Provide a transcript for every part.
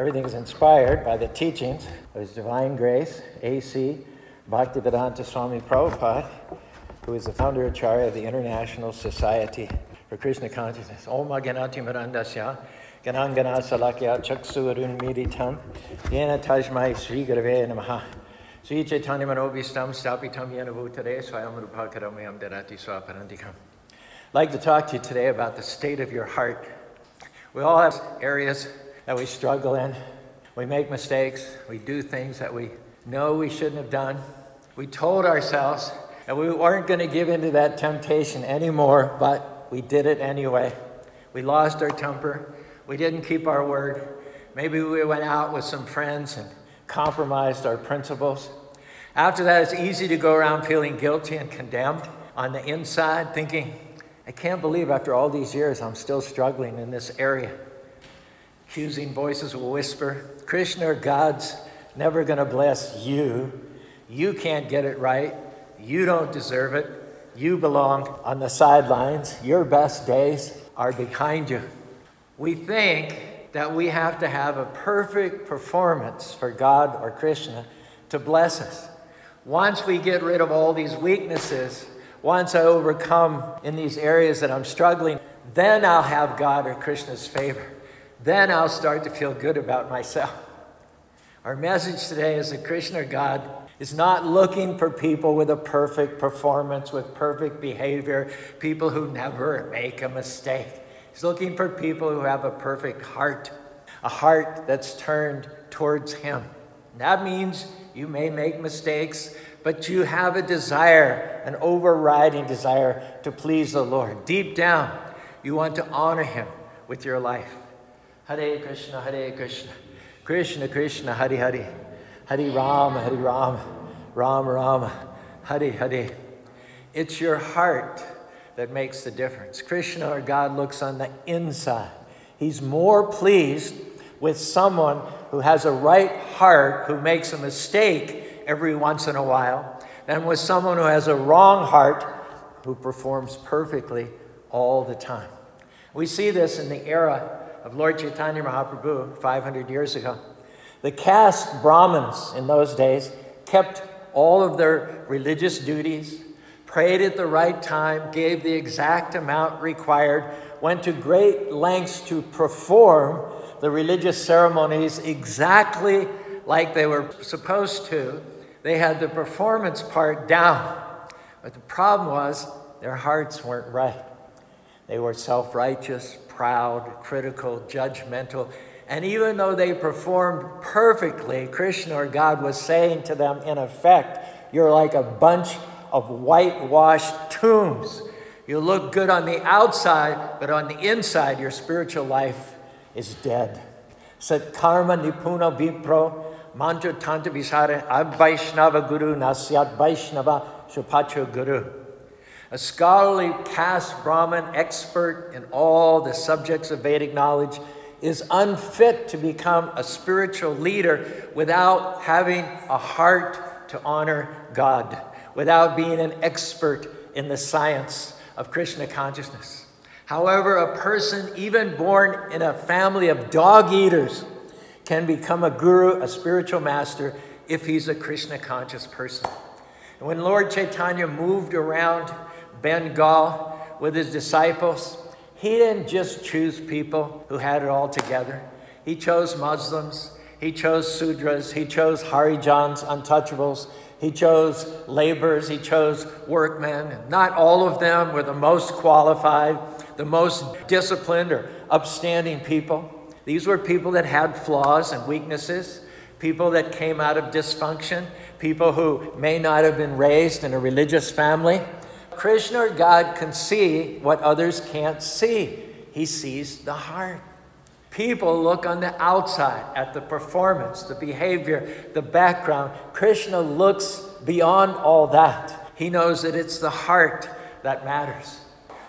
Everything is inspired by the teachings of His Divine Grace, A.C. Bhaktivedanta Swami Prabhupada, who is the founder and Acharya of the International Society for Krishna Consciousness. Om Ganati Marandasya, Ganangana Salakya Chaksu Arun Meditam, Yena Tasmai Sri Gurave Namaha. Sri Chaitanya Manobhistam Stapitam Yena Bhutare Swayam Rupakaramayam Darati Swaparandikam. I'd like to talk to you today about the state of your heart. We all have areas that we struggle in. We make mistakes. We do things that we know we shouldn't have done. We told ourselves that we weren't going to give into that temptation anymore, but we did it anyway. We lost our temper. We didn't keep our word. Maybe we went out with some friends and compromised our principles. After that, it's easy to go around feeling guilty and condemned on the inside, thinking, I can't believe after all these years I'm still struggling in this area. Accusing voices will whisper, Krishna or God's never going to bless you. You can't get it right. You don't deserve it. You belong on the sidelines. Your best days are behind you. We think that we have to have a perfect performance for God or Krishna to bless us. Once we get rid of all these weaknesses, once I overcome in these areas that I'm struggling, then I'll have God or Krishna's favor then I'll start to feel good about myself. Our message today is that Krishna God is not looking for people with a perfect performance, with perfect behavior, people who never make a mistake. He's looking for people who have a perfect heart, a heart that's turned towards Him. That means you may make mistakes, but you have a desire, an overriding desire to please the Lord. Deep down, you want to honor Him with your life. Hare Krishna, Hare Krishna, Krishna Krishna, Hare Hare, Hare Rama, Hare Rama, Rama Rama, Hare Hare. It's your heart that makes the difference. Krishna or God looks on the inside. He's more pleased with someone who has a right heart, who makes a mistake every once in a while, than with someone who has a wrong heart, who performs perfectly all the time. We see this in the era of Lord Chaitanya Mahaprabhu 500 years ago. The caste Brahmins in those days kept all of their religious duties, prayed at the right time, gave the exact amount required, went to great lengths to perform the religious ceremonies exactly like they were supposed to. They had the performance part down. But the problem was their hearts weren't right. They were self righteous, proud, critical, judgmental. And even though they performed perfectly, Krishna or God was saying to them, in effect, you're like a bunch of whitewashed tombs. You look good on the outside, but on the inside, your spiritual life is dead. Sat karma nipuna vipro mantra tanta visara abvaishnava guru nasyat vaishnava shupacho guru a scholarly caste Brahmin expert in all the subjects of Vedic knowledge, is unfit to become a spiritual leader without having a heart to honor God, without being an expert in the science of Krishna consciousness. However, a person, even born in a family of dog eaters, can become a guru, a spiritual master, if he's a Krishna conscious person. And when Lord Chaitanya moved around Bengal with his disciples, he didn't just choose people who had it all together. He chose Muslims, he chose Sudras, he chose Harijans, untouchables, he chose laborers, he chose workmen. Not all of them were the most qualified, the most disciplined or upstanding people. These were people that had flaws and weaknesses, people that came out of dysfunction, people who may not have been raised in a religious family. Krishna or God can see what others can't see. He sees the heart. People look on the outside at the performance, the behavior, the background. Krishna looks beyond all that. He knows that it's the heart that matters.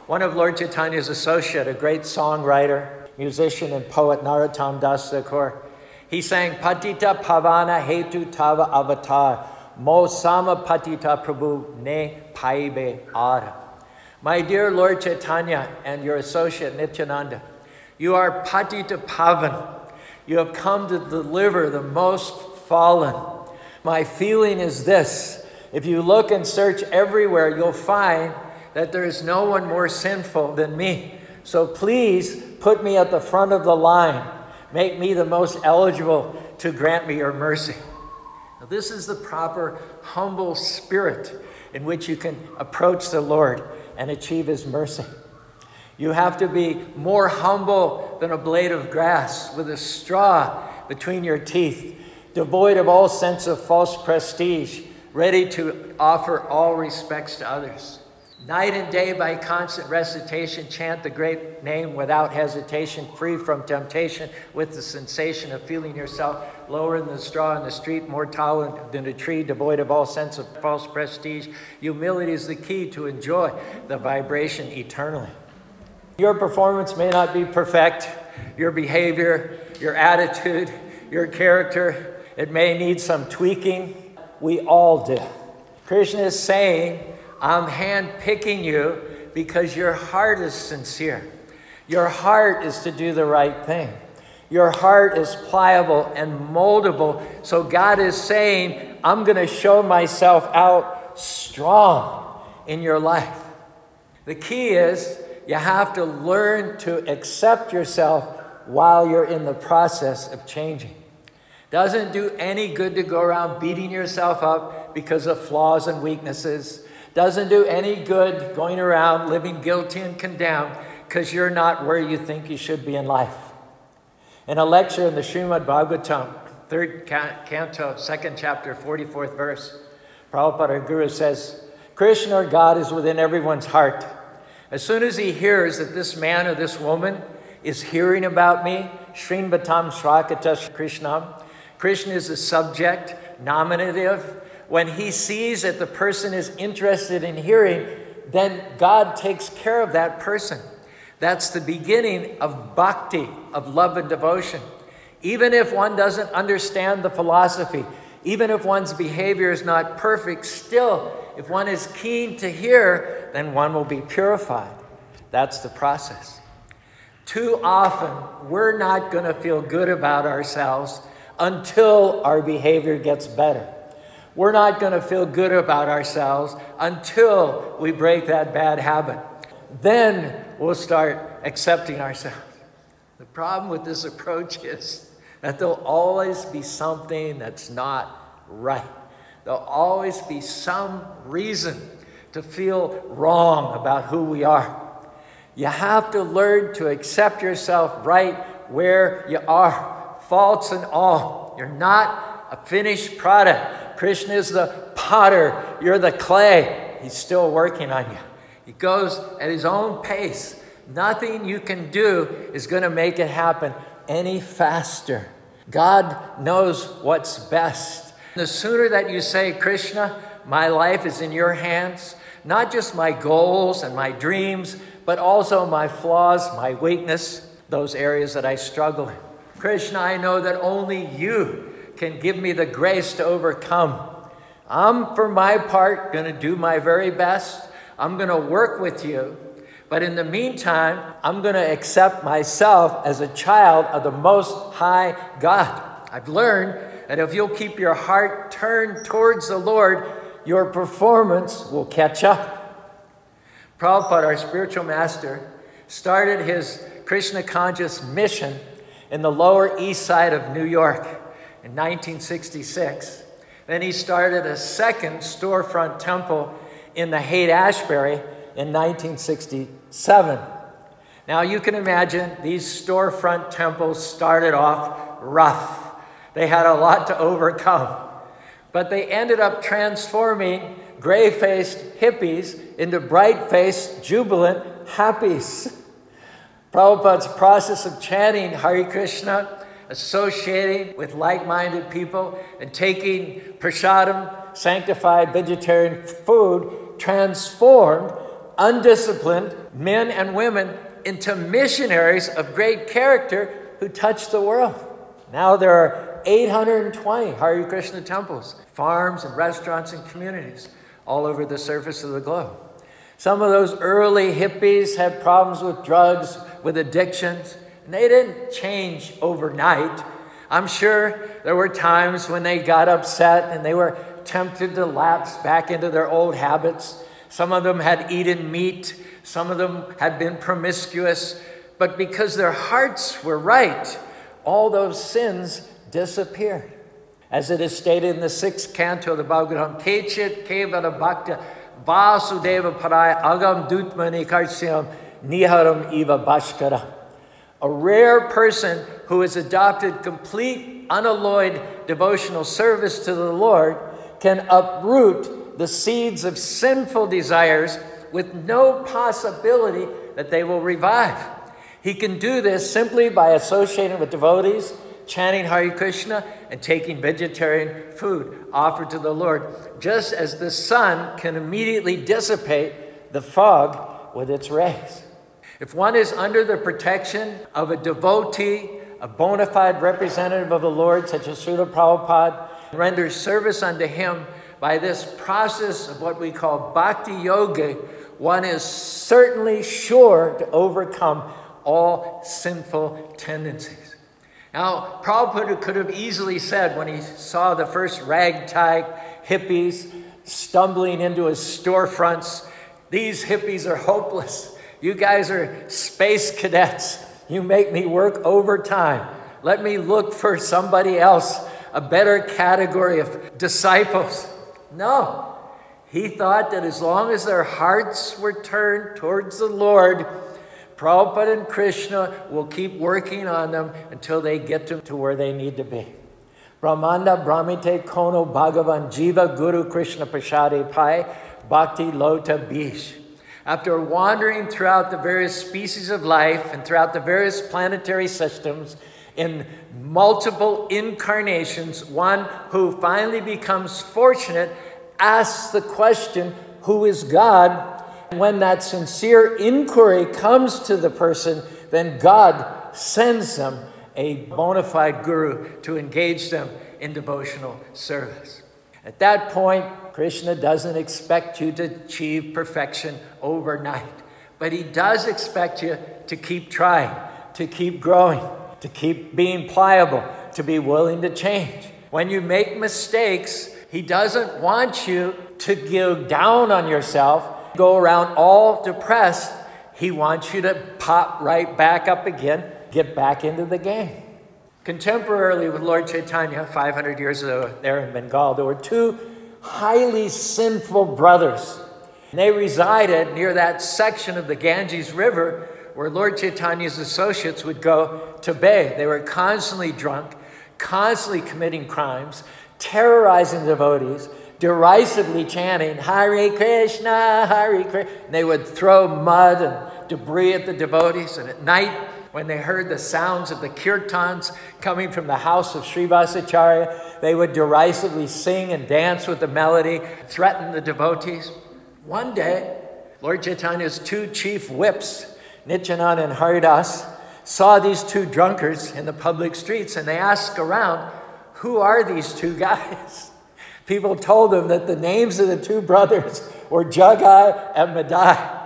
One of Lord Chaitanya's associate, a great songwriter, musician, and poet, Narottam Das Thakur, he sang Patita Pavana Hetu Tava Avatar. Mo sama patita prabhu ne paibe ara. My dear Lord Chaitanya and your associate Nityananda, you are patita pavan. You have come to deliver the most fallen. My feeling is this if you look and search everywhere, you'll find that there is no one more sinful than me. So please put me at the front of the line. Make me the most eligible to grant me your mercy. Now, this is the proper humble spirit in which you can approach the Lord and achieve his mercy. You have to be more humble than a blade of grass with a straw between your teeth, devoid of all sense of false prestige, ready to offer all respects to others. Night and day, by constant recitation, chant the great name without hesitation, free from temptation, with the sensation of feeling yourself lower than the straw in the street, more tolerant than a tree, devoid of all sense of false prestige. Humility is the key to enjoy the vibration eternally. Your performance may not be perfect, your behavior, your attitude, your character, it may need some tweaking. We all do. Krishna is saying, I'm handpicking you because your heart is sincere. Your heart is to do the right thing. Your heart is pliable and moldable. So God is saying, I'm going to show myself out strong in your life. The key is you have to learn to accept yourself while you're in the process of changing. Doesn't do any good to go around beating yourself up because of flaws and weaknesses. Doesn't do any good going around living guilty and condemned because you're not where you think you should be in life. In a lecture in the Srimad Bhagavatam, third canto, second chapter, 44th verse, Prabhupada, guru, says, Krishna or God is within everyone's heart. As soon as he hears that this man or this woman is hearing about me, Srinvatam Shrakata Krishnam, Krishna is the subject, nominative, when he sees that the person is interested in hearing, then God takes care of that person. That's the beginning of bhakti, of love and devotion. Even if one doesn't understand the philosophy, even if one's behavior is not perfect, still, if one is keen to hear, then one will be purified. That's the process. Too often, we're not going to feel good about ourselves until our behavior gets better. We're not going to feel good about ourselves until we break that bad habit. Then we'll start accepting ourselves. The problem with this approach is that there'll always be something that's not right. There'll always be some reason to feel wrong about who we are. You have to learn to accept yourself right where you are, faults and all. You're not a finished product. Krishna is the potter, you're the clay. He's still working on you. He goes at his own pace. Nothing you can do is going to make it happen any faster. God knows what's best. The sooner that you say, Krishna, my life is in your hands, not just my goals and my dreams, but also my flaws, my weakness, those areas that I struggle in. Krishna, I know that only you can give me the grace to overcome. I'm, for my part, going to do my very best. I'm going to work with you. But in the meantime, I'm going to accept myself as a child of the Most High God. I've learned that if you'll keep your heart turned towards the Lord, your performance will catch up. Prabhupada, our spiritual master, started his Krishna conscious mission in the Lower East Side of New York in 1966. Then he started a second storefront temple in the Haight Ashbury in 1967. Now you can imagine these storefront temples started off rough. They had a lot to overcome. But they ended up transforming gray faced hippies into bright faced, jubilant happies. Prabhupada's process of chanting Hare Krishna associating with like minded people, and taking prasadam, sanctified vegetarian food, transformed undisciplined men and women into missionaries of great character who touched the world. Now there are 820 Hare Krishna temples, farms, and restaurants and communities all over the surface of the globe. Some of those early hippies had problems with drugs, with addictions. And they didn't change overnight. I'm sure there were times when they got upset and they were tempted to lapse back into their old habits. Some of them had eaten meat, some of them had been promiscuous, but because their hearts were right, all those sins disappeared. As it is stated in the sixth canto of the Bhagavatam, Kechit Kevada Bhakta Vasudeva Parai Agam Dutmani Karsyam Niharam Eva Bhaskara. A rare person who has adopted complete, unalloyed devotional service to the Lord can uproot the seeds of sinful desires with no possibility that they will revive. He can do this simply by associating with devotees, chanting Hare Krishna, and taking vegetarian food offered to the Lord, just as the sun can immediately dissipate the fog with its rays. If one is under the protection of a devotee, a bona fide representative of the Lord, such as Srila Prabhupada, renders service unto him by this process of what we call bhakti yoga, one is certainly sure to overcome all sinful tendencies. Now, Prabhupada could have easily said when he saw the first ragtag hippies stumbling into his storefronts, These hippies are hopeless. You guys are space cadets. You make me work overtime. Let me look for somebody else, a better category of disciples. No. He thought that as long as their hearts were turned towards the Lord, Prabhupada and Krishna will keep working on them until they get to, to where they need to be. Brahmanda Bhramite Kono Bhagavan Jiva Guru Krishna Prashade Pai Bhakti Lota Bish. After wandering throughout the various species of life and throughout the various planetary systems in multiple incarnations, one who finally becomes fortunate asks the question, Who is God? When that sincere inquiry comes to the person, then God sends them a bona fide guru to engage them in devotional service. At that point, Krishna doesn't expect you to achieve perfection overnight, but he does expect you to keep trying, to keep growing, to keep being pliable, to be willing to change. When you make mistakes, he doesn't want you to go down on yourself go around all depressed, he wants you to pop right back up again, get back into the game. Contemporarily with Lord Chaitanya, 500 years ago there in Bengal, there were two highly sinful brothers. They resided near that section of the Ganges River where Lord Chaitanya's associates would go to bathe. They were constantly drunk, constantly committing crimes, terrorizing devotees, derisively chanting, Hare Krishna, Hare Krishna. And they would throw mud and debris at the devotees. And at night, when they heard the sounds of the kirtans coming from the house of Srivasacharya, they would derisively sing and dance with the melody, threaten the devotees. One day, Lord Chaitanya's two chief whips, Nityananda and Haridas, saw these two drunkards in the public streets and they asked around, Who are these two guys? People told them that the names of the two brothers were Jagai and Madai.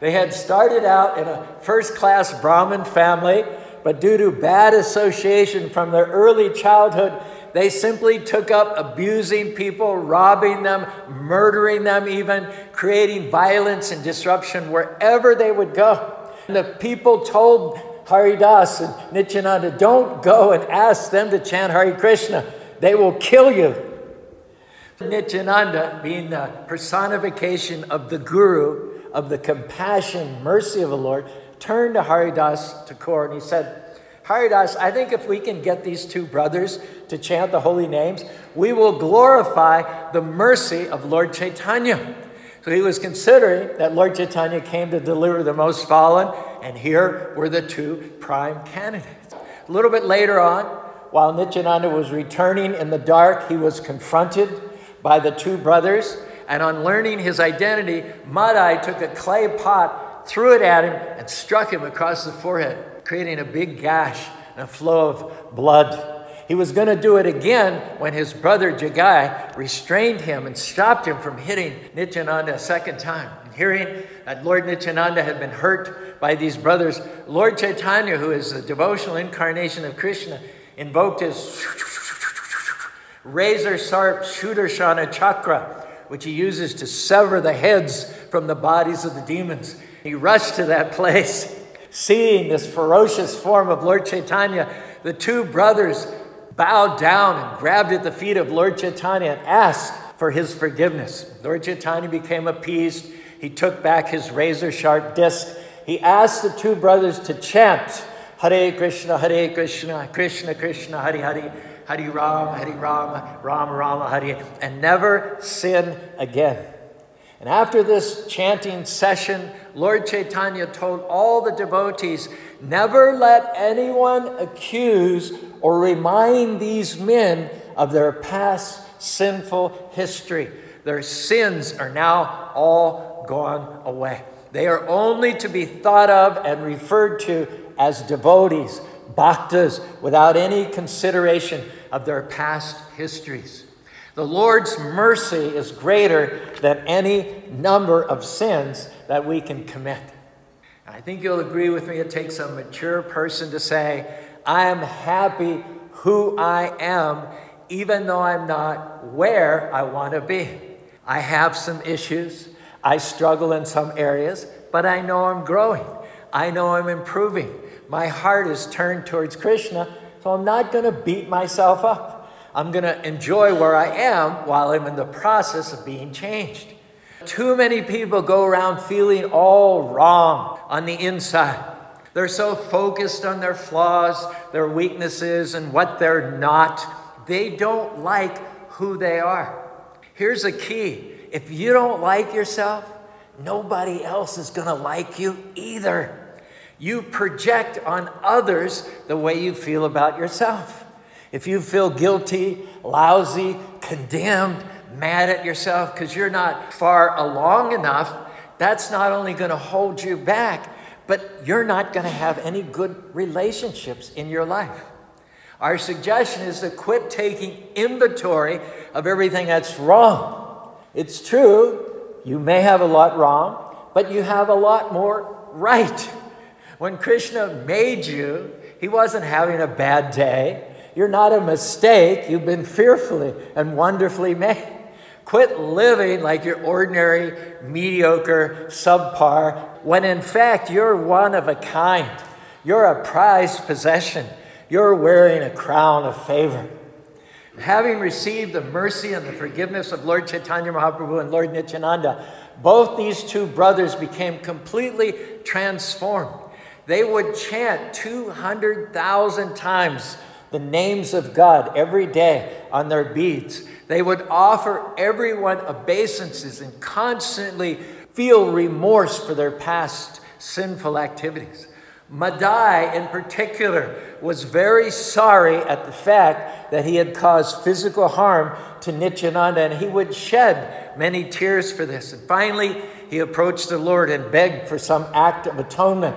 They had started out in a first class Brahmin family, but due to bad association from their early childhood, they simply took up abusing people, robbing them, murdering them, even creating violence and disruption wherever they would go. And the people told Haridas and Nityananda, don't go and ask them to chant Hare Krishna. They will kill you. Nityananda, being the personification of the Guru, of the compassion, mercy of the Lord, turned to Haridas Thakur and he said, Haridas, I think if we can get these two brothers to chant the holy names, we will glorify the mercy of Lord Chaitanya. So he was considering that Lord Chaitanya came to deliver the most fallen, and here were the two prime candidates. A little bit later on, while Nityananda was returning in the dark, he was confronted by the two brothers. And on learning his identity, Madai took a clay pot, threw it at him, and struck him across the forehead, creating a big gash and a flow of blood. He was going to do it again when his brother Jagai restrained him and stopped him from hitting Nityananda a second time. And hearing that Lord Nityananda had been hurt by these brothers, Lord Chaitanya, who is the devotional incarnation of Krishna, invoked his razor sharp Sudarshana chakra, which he uses to sever the heads from the bodies of the demons. He rushed to that place. Seeing this ferocious form of Lord Chaitanya, the two brothers bowed down and grabbed at the feet of Lord Chaitanya and asked for his forgiveness. Lord Chaitanya became appeased. He took back his razor sharp disc. He asked the two brothers to chant Hare Krishna, Hare Krishna, Krishna Krishna, Hare Hare, Hare Rama, Hare Rama, Rama Rama, Hare, and never sin again. And after this chanting session, Lord Chaitanya told all the devotees never let anyone accuse or remind these men of their past sinful history. Their sins are now all gone away. They are only to be thought of and referred to as devotees, bhaktas, without any consideration of their past histories. The Lord's mercy is greater than any number of sins that we can commit. I think you'll agree with me, it takes a mature person to say, I am happy who I am, even though I'm not where I want to be. I have some issues, I struggle in some areas, but I know I'm growing. I know I'm improving. My heart is turned towards Krishna, so I'm not going to beat myself up. I'm going to enjoy where I am while I'm in the process of being changed. Too many people go around feeling all wrong on the inside. They're so focused on their flaws, their weaknesses, and what they're not. They don't like who they are. Here's a key if you don't like yourself, nobody else is going to like you either. You project on others the way you feel about yourself. If you feel guilty, lousy, condemned, mad at yourself because you're not far along enough, that's not only going to hold you back, but you're not going to have any good relationships in your life. Our suggestion is to quit taking inventory of everything that's wrong. It's true, you may have a lot wrong, but you have a lot more right. When Krishna made you, he wasn't having a bad day. You're not a mistake. You've been fearfully and wonderfully made. Quit living like you're ordinary, mediocre, subpar, when in fact you're one of a kind. You're a prized possession. You're wearing a crown of favor. Having received the mercy and the forgiveness of Lord Chaitanya Mahaprabhu and Lord Nityananda, both these two brothers became completely transformed. They would chant 200,000 times the names of God every day on their beads. They would offer everyone obeisances and constantly feel remorse for their past sinful activities. Madai, in particular, was very sorry at the fact that he had caused physical harm to Nityananda, and he would shed many tears for this. And finally, he approached the Lord and begged for some act of atonement.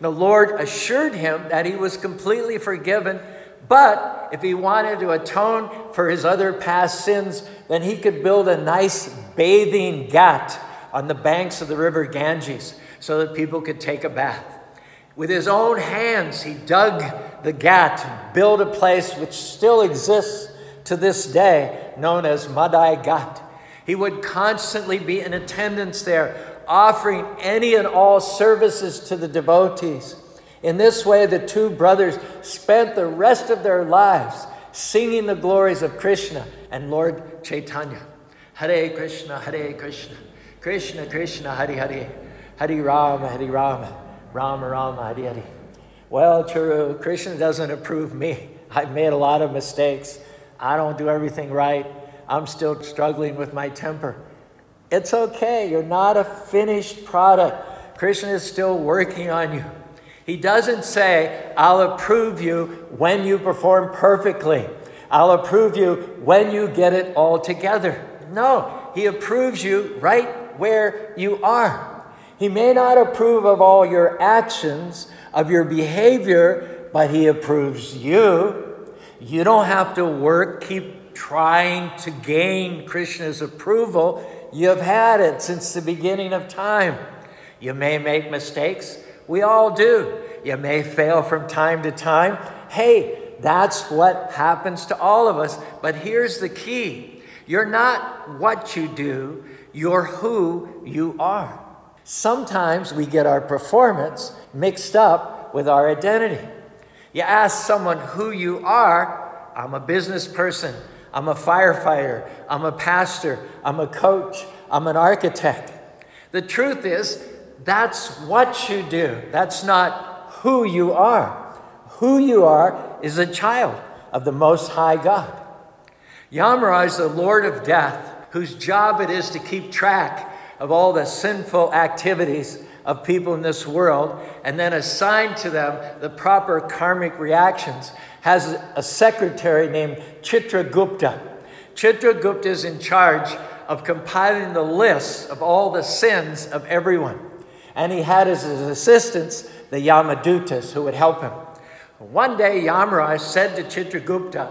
The Lord assured him that he was completely forgiven but if he wanted to atone for his other past sins, then he could build a nice bathing ghat on the banks of the river Ganges so that people could take a bath. With his own hands, he dug the ghat built a place which still exists to this day, known as Madai Ghat. He would constantly be in attendance there, offering any and all services to the devotees. In this way, the two brothers spent the rest of their lives singing the glories of Krishna and Lord Chaitanya. Hare Krishna, Hare Krishna, Krishna Krishna, Hare Hare, Hare Rama, Hare Rama, Rama Rama, Hare Hare. Well, true, Krishna doesn't approve me. I've made a lot of mistakes. I don't do everything right. I'm still struggling with my temper. It's okay. You're not a finished product. Krishna is still working on you. He doesn't say, I'll approve you when you perform perfectly. I'll approve you when you get it all together. No, He approves you right where you are. He may not approve of all your actions, of your behavior, but He approves you. You don't have to work, keep trying to gain Krishna's approval. You have had it since the beginning of time. You may make mistakes. We all do. You may fail from time to time. Hey, that's what happens to all of us. But here's the key you're not what you do, you're who you are. Sometimes we get our performance mixed up with our identity. You ask someone who you are, I'm a business person, I'm a firefighter, I'm a pastor, I'm a coach, I'm an architect. The truth is, that's what you do. That's not who you are. Who you are is a child of the Most High God. Yamra is the Lord of death, whose job it is to keep track of all the sinful activities of people in this world and then assign to them the proper karmic reactions, has a secretary named Chitragupta. Chitragupta is in charge of compiling the list of all the sins of everyone. And he had as his assistants the Yamadutas who would help him. One day, Yamaraj said to Chitragupta,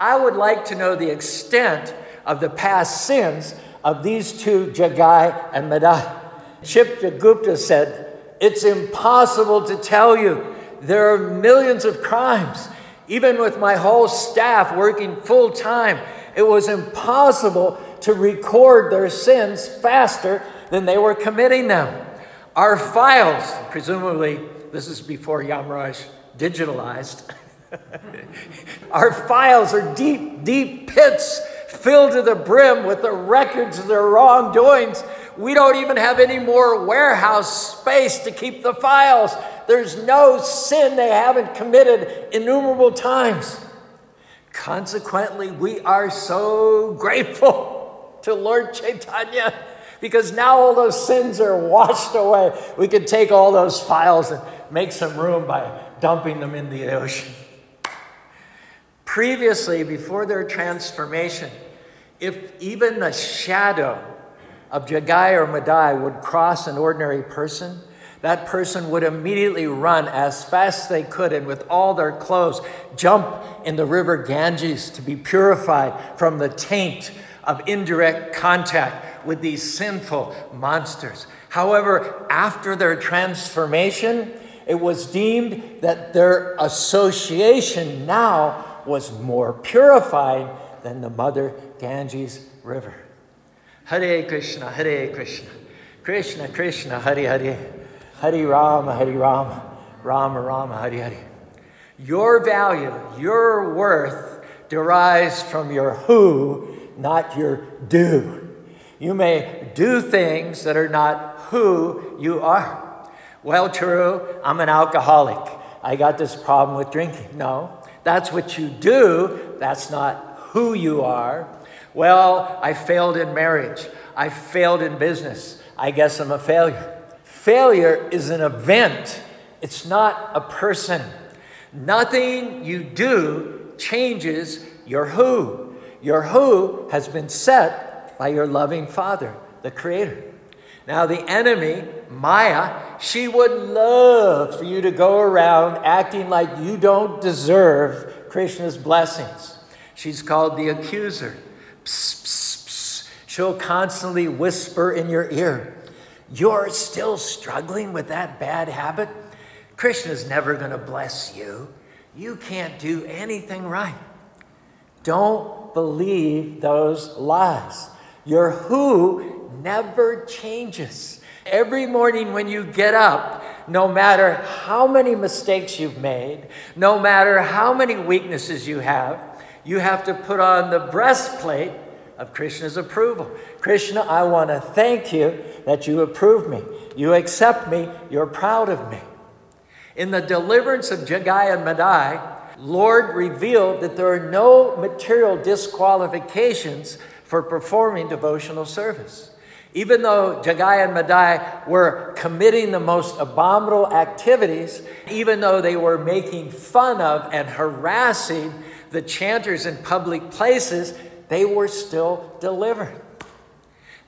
I would like to know the extent of the past sins of these two, Jagai and Madai. Chitragupta said, It's impossible to tell you. There are millions of crimes. Even with my whole staff working full time, it was impossible to record their sins faster than they were committing them. Our files, presumably, this is before Yamraj digitalized. Our files are deep, deep pits filled to the brim with the records of their wrongdoings. We don't even have any more warehouse space to keep the files. There's no sin they haven't committed innumerable times. Consequently, we are so grateful to Lord Chaitanya because now all those sins are washed away. We can take all those files and make some room by dumping them in the ocean. Previously, before their transformation, if even the shadow of Jagai or Madai would cross an ordinary person, that person would immediately run as fast as they could and with all their clothes jump in the river Ganges to be purified from the taint of indirect contact with these sinful monsters. However, after their transformation, it was deemed that their association now was more purified than the mother Ganges River. Hare Krishna, Hare Krishna, Krishna Krishna, Hare Hare, Hare Rama, Hare Rama, Rama Rama, Hare Hare. Your value, your worth derives from your who, not your do. You may do things that are not who you are. Well, true, I'm an alcoholic. I got this problem with drinking. No, that's what you do. That's not who you are. Well, I failed in marriage. I failed in business. I guess I'm a failure. Failure is an event, it's not a person. Nothing you do changes your who. Your who has been set by your loving Father, the Creator. Now, the enemy, Maya, she would love for you to go around acting like you don't deserve Krishna's blessings. She's called the accuser. Psst, psst, psst. She'll constantly whisper in your ear, You're still struggling with that bad habit? Krishna's never going to bless you. You can't do anything right. Don't believe those lies. Your who never changes. Every morning when you get up, no matter how many mistakes you've made, no matter how many weaknesses you have, you have to put on the breastplate of Krishna's approval. Krishna, I want to thank you that you approve me. You accept me. You're proud of me. In the deliverance of Jagai and Madai, Lord revealed that there are no material disqualifications for performing devotional service. Even though Jagai and Madai were committing the most abominable activities, even though they were making fun of and harassing the chanters in public places, they were still delivered.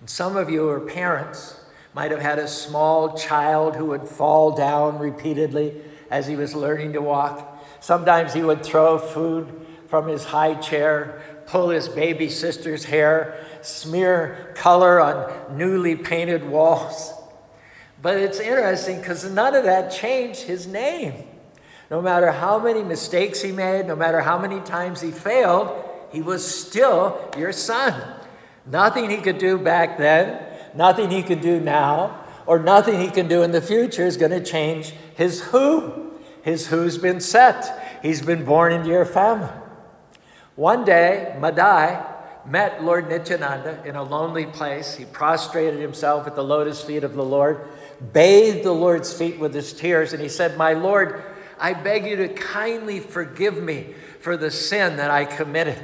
And some of you are parents, might have had a small child who would fall down repeatedly as he was learning to walk. Sometimes he would throw food from his high chair, pull his baby sister's hair, smear color on newly painted walls. But it's interesting because none of that changed his name. No matter how many mistakes he made, no matter how many times he failed, he was still your son. Nothing he could do back then, nothing he could do now, or nothing he can do in the future is going to change his who. His who's been set. He's been born into your family. One day, Madai met Lord Nityananda in a lonely place. He prostrated himself at the lotus feet of the Lord, bathed the Lord's feet with his tears, and he said, My Lord, I beg you to kindly forgive me for the sin that I committed.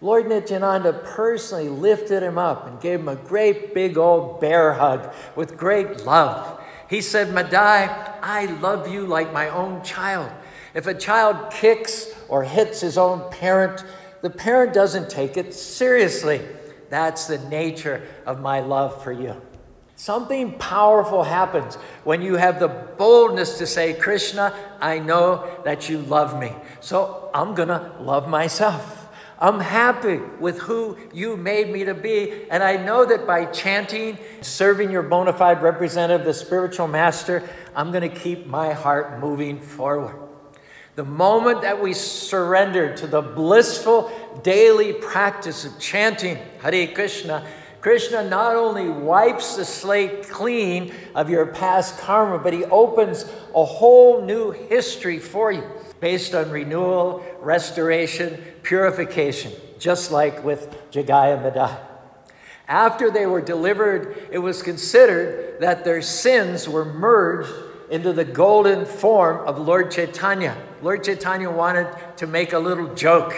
Lord Nityananda personally lifted him up and gave him a great big old bear hug with great love. He said, Madai, I love you like my own child. If a child kicks or hits his own parent, the parent doesn't take it seriously. That's the nature of my love for you. Something powerful happens when you have the boldness to say, Krishna, I know that you love me. So I'm to love myself. I'm happy with who you made me to be. And I know that by chanting, serving your bona fide representative, the spiritual master, I'm going to keep my heart moving forward. The moment that we surrender to the blissful daily practice of chanting Hare Krishna, Krishna not only wipes the slate clean of your past karma, but he opens a whole new history for you based on renewal, restoration, purification, just like with Jagaya Madai. After they were delivered, it was considered that their sins were merged into the golden form of Lord Chaitanya. Lord Chaitanya wanted to make a little joke.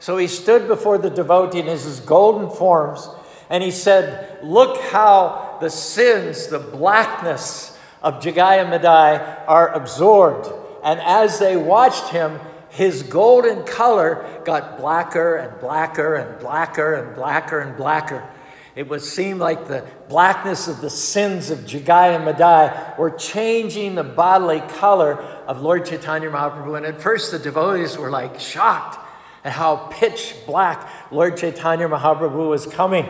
So he stood before the devotee in his golden forms and he said, Look how the sins, the blackness of Jagaya Madai are absorbed and as they watched him, his golden color got blacker and blacker and blacker and blacker and blacker. It would seem like the blackness of the sins of Jagai and Madai were changing the bodily color of Lord Chaitanya Mahaprabhu. And at first, the devotees were like shocked at how pitch black Lord Chaitanya Mahaprabhu was coming.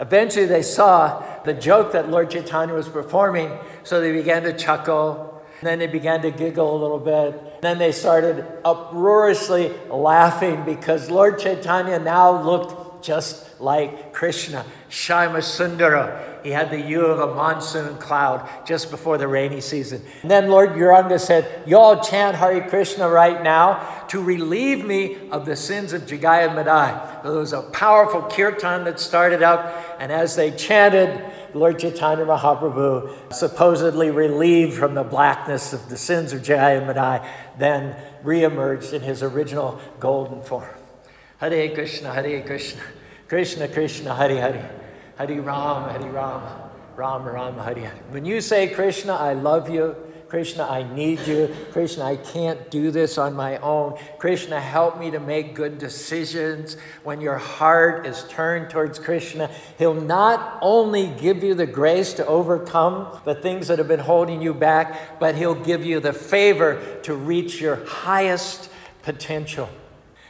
Eventually, they saw the joke that Lord Chaitanya was performing, so they began to chuckle then they began to giggle a little bit. And Then they started uproariously laughing because Lord Chaitanya now looked just like Krishna, Shyama Sundara. He had the hue of a monsoon cloud just before the rainy season. And then Lord Gauranga said, Y'all chant Hare Krishna right now to relieve me of the sins of Jagaya and Madai. There was a powerful kirtan that started up, and as they chanted, Lord Chaitanya Mahaprabhu, supposedly relieved from the blackness of the sins of Jagai and Madai, then reemerged in his original golden form. Hare Krishna, Hare Krishna, Krishna Krishna, Hare Hare, Hare Ram, Hare Ram, Ram Ram, Hare Hare. When you say Krishna, I love you, Krishna, I need you. Krishna, I can't do this on my own. Krishna, help me to make good decisions. When your heart is turned towards Krishna, He'll not only give you the grace to overcome the things that have been holding you back, but He'll give you the favor to reach your highest potential.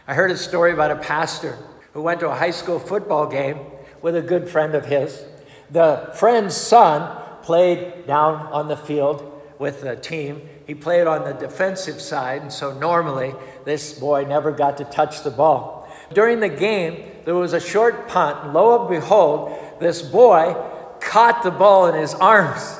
I heard a story about a pastor who went to a high school football game with a good friend of his. The friend's son played down on the field with the team. He played on the defensive side, and so normally this boy never got to touch the ball. During the game, there was a short punt, and lo and behold, this boy caught the ball in his arms.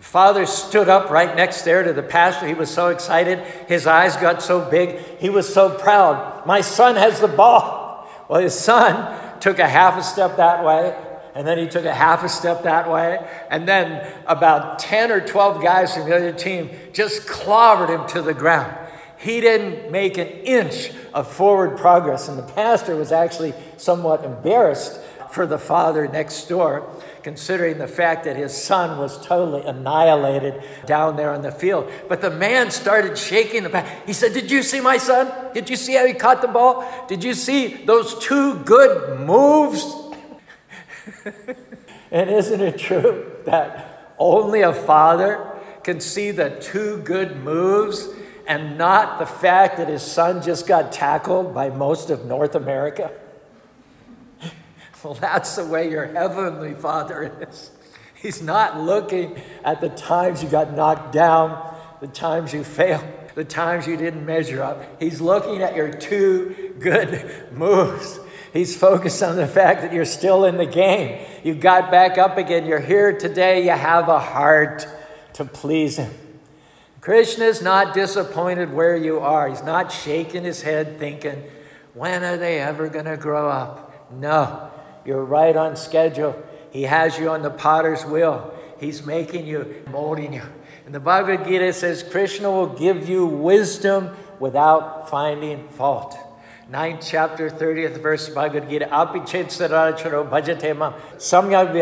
Father stood up right next there to the pastor. He was so excited. His eyes got so big. He was so proud. My son has the ball. Well, his son took a half a step that way, and then he took a half a step that way. And then about 10 or 12 guys from the other team just clobbered him to the ground. He didn't make an inch of forward progress. And the pastor was actually somewhat embarrassed for the father next door, considering the fact that his son was totally annihilated down there on the field. But the man started shaking the back. He said, Did you see my son? Did you see how he caught the ball? Did you see those two good moves? and isn't it true that only a father can see the two good moves and not the fact that his son just got tackled by most of North America? Well, that's the way your heavenly father is. He's not looking at the times you got knocked down, the times you failed. the times you didn't measure up. He's looking at your two good moves. He's focused on the fact that you're still in the game. You got back up again. You're here today. You have a heart to please Him. Krishna is not disappointed where you are. He's not shaking his head thinking, when are they ever going to grow up? No, you're right on schedule. He has you on the potter's wheel. He's making you, molding you. And the Bhagavad Gita says Krishna will give you wisdom without finding fault. Ninth chapter, 30th verse Bhagavad Gita. Apichet saracharo bhajate mam samyak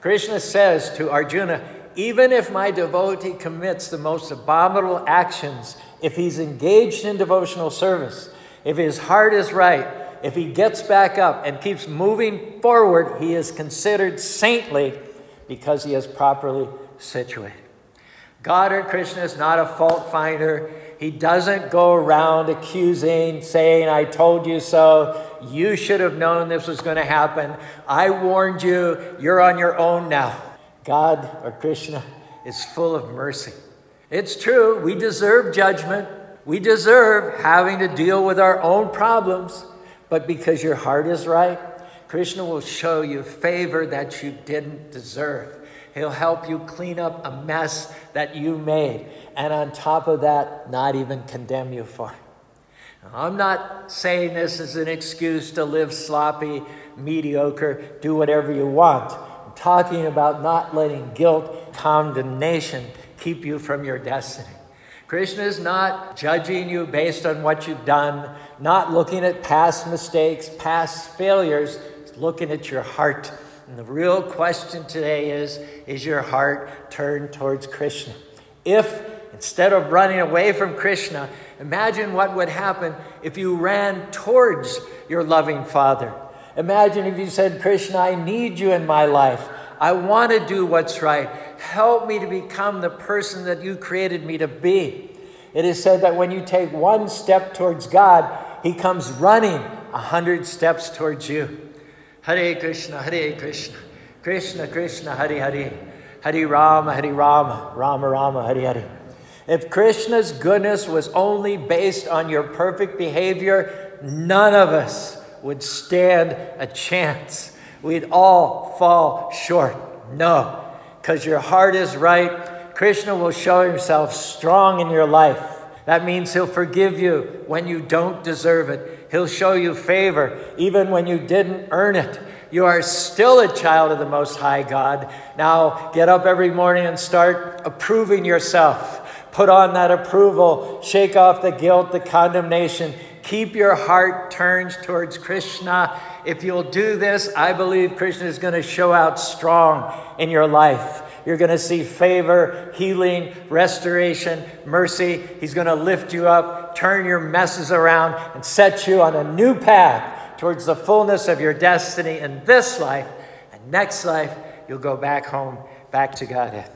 Krishna says to Arjuna, even if my devotee commits the most abominable actions, if he's engaged in devotional service, if his heart is right, if he gets back up and keeps moving forward, he is considered saintly because he is properly situated. God or Krishna is not a fault finder. He doesn't go around accusing, saying, I told you so. You should have known this was going to happen. I warned you. You're on your own now. God or Krishna is full of mercy. It's true, we deserve judgment. We deserve having to deal with our own problems. But because your heart is right, Krishna will show you favor that you didn't deserve. He'll help you clean up a mess that you made. And on top of that, not even condemn you for it. I'm not saying this as an excuse to live sloppy, mediocre, do whatever you want I'm talking about not letting guilt, condemnation keep you from your destiny. Krishna is not judging you based on what you've done, not looking at past mistakes, past failures, He's looking at your heart. And the real question today is Is your heart turned towards Krishna? If instead of running away from Krishna, imagine what would happen if you ran towards your loving Father Imagine if you said, Krishna, I need you in my life. I want to do what's right. Help me to become the person that you created me to be. It is said that when you take one step towards God, He comes running a hundred steps towards you. Hare Krishna, Hare Krishna, Krishna Krishna, Hare Hare, Hare Rama, Hare Rama, Rama Rama, Hare Hare. If Krishna's goodness was only based on your perfect behavior, none of us would stand a chance. We'd all fall short. No, because your heart is right. Krishna will show himself strong in your life. That means he'll forgive you when you don't deserve it. He'll show you favor even when you didn't earn it. You are still a child of the Most High God. Now get up every morning and start approving yourself. Put on that approval, shake off the guilt, the condemnation, Keep your heart turned towards Krishna. If you'll do this, I believe Krishna is going to show out strong in your life. You're going to see favor, healing, restoration, mercy. He's going to lift you up, turn your messes around, and set you on a new path towards the fullness of your destiny in this life. And next life, you'll go back home, back to Godhead.